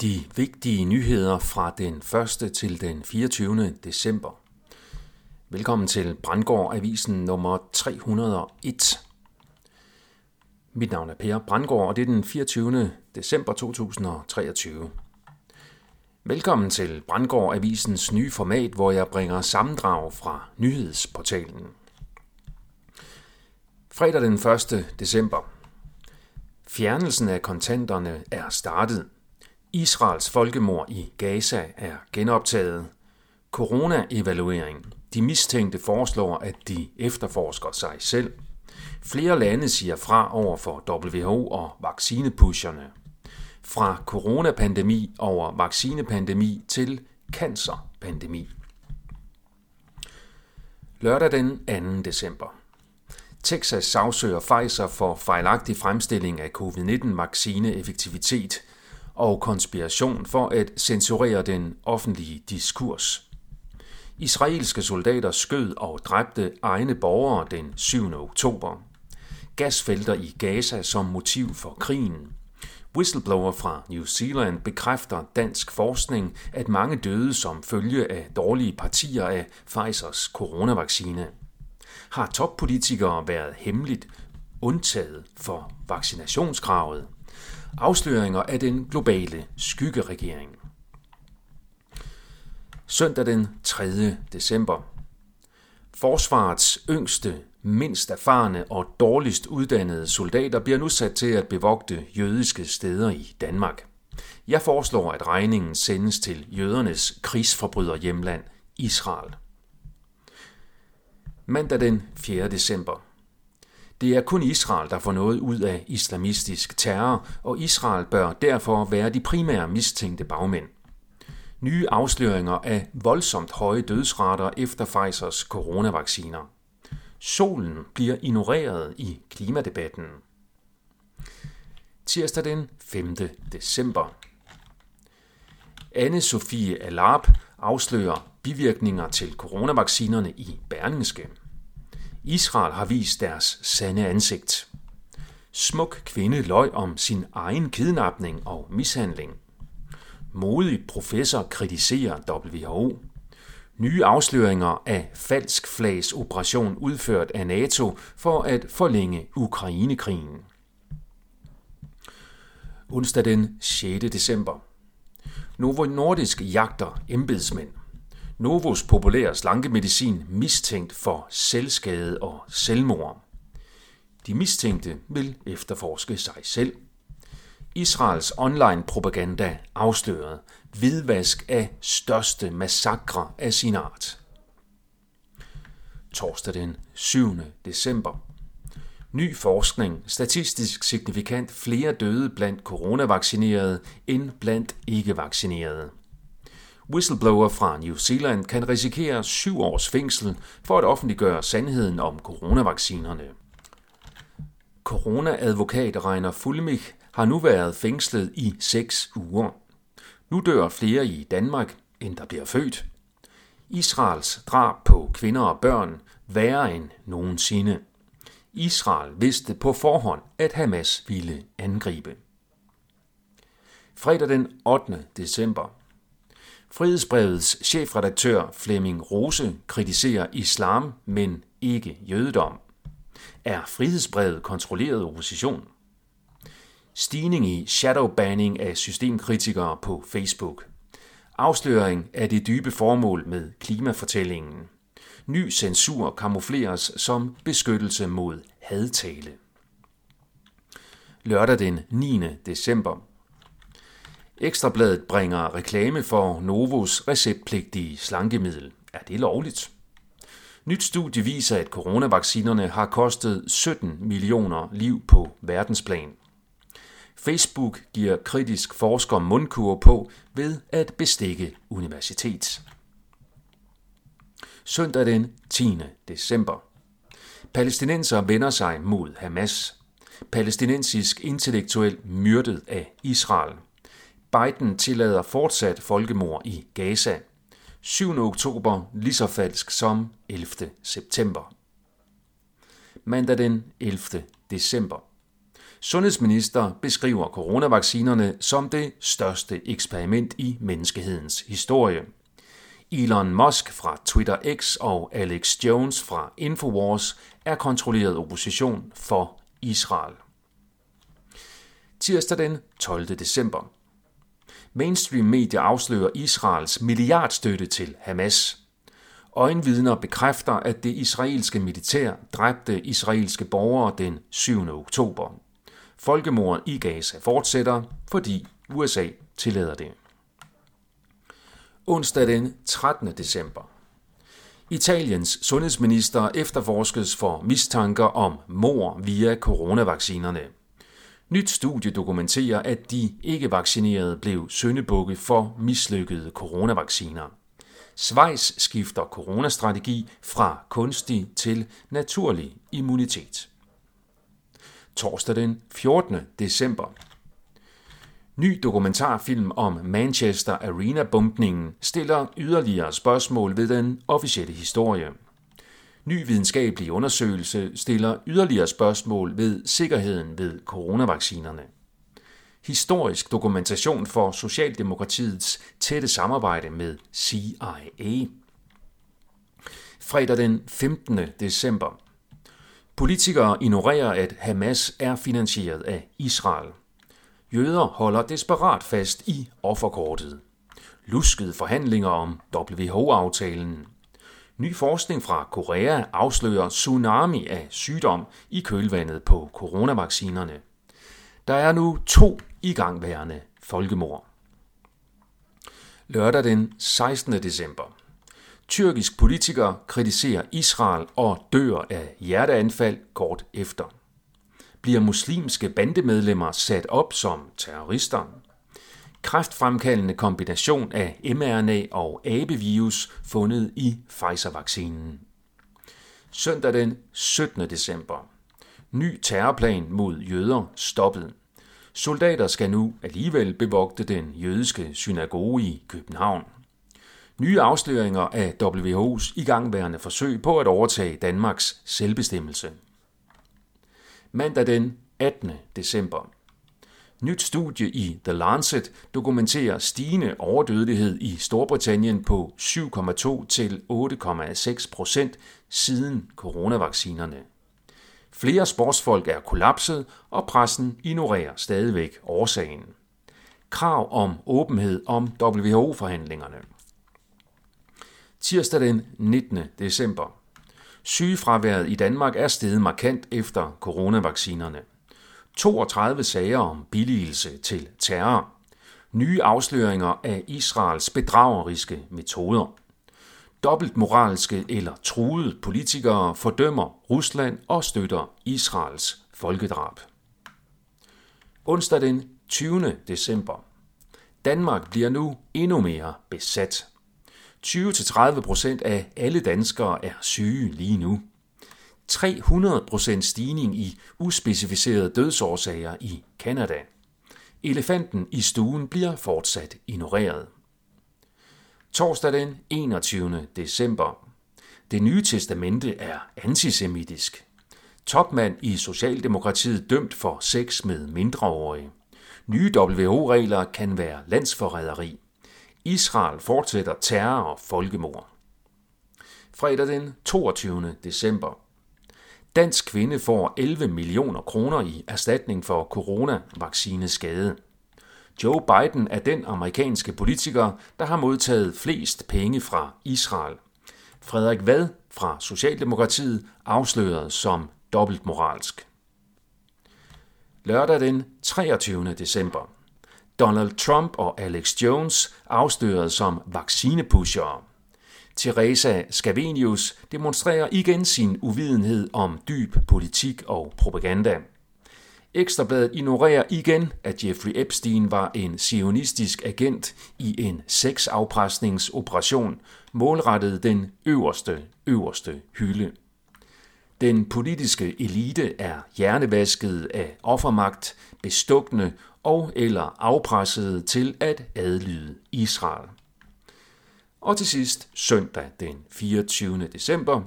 De vigtige nyheder fra den 1. til den 24. december. Velkommen til Brandgård Avisen nummer 301. Mit navn er Per Brandgård, og det er den 24. december 2023. Velkommen til Brandgård Avisens nye format, hvor jeg bringer sammendrag fra nyhedsportalen. Fredag den 1. december. Fjernelsen af kontanterne er startet. Israels folkemord i Gaza er genoptaget. Corona-evaluering. De mistænkte foreslår, at de efterforsker sig selv. Flere lande siger fra over for WHO og vaccinepusherne. Fra coronapandemi over vaccinepandemi til cancerpandemi. Lørdag den 2. december. Texas sagsøger Pfizer for fejlagtig fremstilling af covid-19-vaccine-effektivitet og konspiration for at censurere den offentlige diskurs. Israelske soldater skød og dræbte egne borgere den 7. oktober. Gasfelter i Gaza som motiv for krigen. Whistleblower fra New Zealand bekræfter dansk forskning, at mange døde som følge af dårlige partier af Pfizers coronavaccine har toppolitikere været hemmeligt undtaget for vaccinationskravet. Afsløringer af den globale skyggeregering. Søndag den 3. december. Forsvarets yngste, mindst erfarne og dårligst uddannede soldater bliver nu sat til at bevogte jødiske steder i Danmark. Jeg foreslår, at regningen sendes til jødernes krigsforbryder hjemland Israel mandag den 4. december. Det er kun Israel, der får noget ud af islamistisk terror, og Israel bør derfor være de primære mistænkte bagmænd. Nye afsløringer af voldsomt høje dødsrater efter Pfizers coronavacciner. Solen bliver ignoreret i klimadebatten. Tirsdag den 5. december. Anne-Sophie Alarp afslører bivirkninger til coronavaccinerne i Berlingske. Israel har vist deres sande ansigt. Smuk kvinde løg om sin egen kidnapning og mishandling. Modig professor kritiserer WHO. Nye afsløringer af falsk flags operation udført af NATO for at forlænge Ukrainekrigen. Onsdag den 6. december. Novo Nordisk jagter embedsmænd. Novos populære slankemedicin mistænkt for selvskade og selvmord. De mistænkte vil efterforske sig selv. Israels online propaganda afsløret hvidvask af største massakre af sin art. Torsdag den 7. december. Ny forskning. Statistisk signifikant flere døde blandt coronavaccinerede end blandt ikke-vaccinerede. Whistleblower fra New Zealand kan risikere syv års fængsel for at offentliggøre sandheden om coronavaccinerne. Corona-advokat Reiner Fulmich har nu været fængslet i seks uger. Nu dør flere i Danmark, end der bliver født. Israels drab på kvinder og børn værre end nogensinde. Israel vidste på forhånd, at Hamas ville angribe. Fredag den 8. december Frihedsbrevets chefredaktør Flemming Rose kritiserer islam, men ikke jødedom. Er frihedsbrevet kontrolleret opposition? Stigning i shadowbanning af systemkritikere på Facebook. Afsløring af det dybe formål med klimafortællingen. Ny censur kamufleres som beskyttelse mod hadtale. Lørdag den 9. december. Ekstrabladet bringer reklame for Novos receptpligtige slankemiddel. Er det lovligt? Nyt studie viser, at coronavaccinerne har kostet 17 millioner liv på verdensplan. Facebook giver kritisk forsker mundkur på ved at bestikke universitet. Søndag den 10. december. Palæstinenser vender sig mod Hamas. Palæstinensisk intellektuel myrdet af Israel – Biden tillader fortsat folkemord i Gaza. 7. oktober lige så falsk som 11. september. Mandag den 11. december. sundhedsminister beskriver coronavaccinerne som det største eksperiment i menneskehedens historie. Elon Musk fra Twitter X og Alex Jones fra Infowars er kontrolleret opposition for Israel. Tirsdag den 12. december. Mainstream medier afslører Israels milliardstøtte til Hamas. Øjenvidner bekræfter, at det israelske militær dræbte israelske borgere den 7. oktober. Folkemordet i Gaza fortsætter, fordi USA tillader det. Onsdag den 13. december. Italiens sundhedsminister efterforskes for mistanker om mor via coronavaccinerne. Nyt studie dokumenterer, at de ikke-vaccinerede blev søndebukke for mislykkede coronavacciner. Schweiz skifter coronastrategi fra kunstig til naturlig immunitet. Torsdag den 14. december. Ny dokumentarfilm om Manchester Arena-bumpningen stiller yderligere spørgsmål ved den officielle historie. Ny videnskabelig undersøgelse stiller yderligere spørgsmål ved sikkerheden ved coronavaccinerne. Historisk dokumentation for Socialdemokratiets tætte samarbejde med CIA. Fredag den 15. december. Politikere ignorerer, at Hamas er finansieret af Israel. Jøder holder desperat fast i offerkortet. Luskede forhandlinger om WHO-aftalen. Ny forskning fra Korea afslører tsunami af sygdom i kølvandet på coronavaccinerne. Der er nu to igangværende folkemord. Lørdag den 16. december. Tyrkisk politiker kritiserer Israel og dør af hjerteanfald kort efter. Bliver muslimske bandemedlemmer sat op som terrorister? Kræftfremkaldende kombination af mRNA og abevirus fundet i Pfizer-vaccinen. Søndag den 17. december. Ny terrorplan mod jøder stoppet. Soldater skal nu alligevel bevogte den jødiske synagoge i København. Nye afsløringer af WHO's igangværende forsøg på at overtage Danmarks selvbestemmelse. Mandag den 18. december. Nyt studie i The Lancet dokumenterer stigende overdødelighed i Storbritannien på 7,2 til 8,6 procent siden coronavaccinerne. Flere sportsfolk er kollapset, og pressen ignorerer stadigvæk årsagen. Krav om åbenhed om WHO-forhandlingerne. Tirsdag den 19. december. Sygefraværet i Danmark er steget markant efter coronavaccinerne. 32 sager om billigelse til terror. Nye afsløringer af Israels bedrageriske metoder. Dobbeltmoralske eller truede politikere fordømmer Rusland og støtter Israels folkedrab. Onsdag den 20. december. Danmark bliver nu endnu mere besat. 20-30 procent af alle danskere er syge lige nu. 300% stigning i uspecificerede dødsårsager i Kanada. Elefanten i stuen bliver fortsat ignoreret. Torsdag den 21. december. Det nye testamente er antisemitisk. Topmand i Socialdemokratiet dømt for sex med mindreårige. Nye WHO-regler kan være landsforræderi. Israel fortsætter terror og folkemord. Fredag den 22. december. Dansk kvinde får 11 millioner kroner i erstatning for coronavaccineskade. Joe Biden er den amerikanske politiker, der har modtaget flest penge fra Israel. Frederik Vad fra Socialdemokratiet afsløret som dobbeltmoralsk. Lørdag den 23. december. Donald Trump og Alex Jones afsløret som vaccinepushere. Teresa Scavenius demonstrerer igen sin uvidenhed om dyb politik og propaganda. Ekstrabladet ignorerer igen, at Jeffrey Epstein var en sionistisk agent i en sexafpresningsoperation, målrettet den øverste, øverste hylde. Den politiske elite er hjernevasket af offermagt, bestukne og eller afpresset til at adlyde Israel. Og til sidst søndag den 24. december.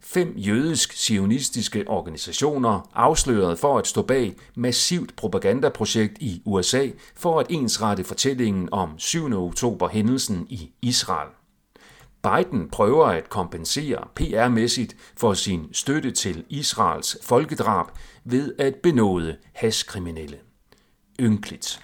fem jødisk-sionistiske organisationer afsløret for at stå bag massivt propagandaprojekt i USA for at ensrette fortællingen om 7. oktober hændelsen i Israel. Biden prøver at kompensere PR-mæssigt for sin støtte til Israels folkedrab ved at benåde haskriminelle. Ynkeligt.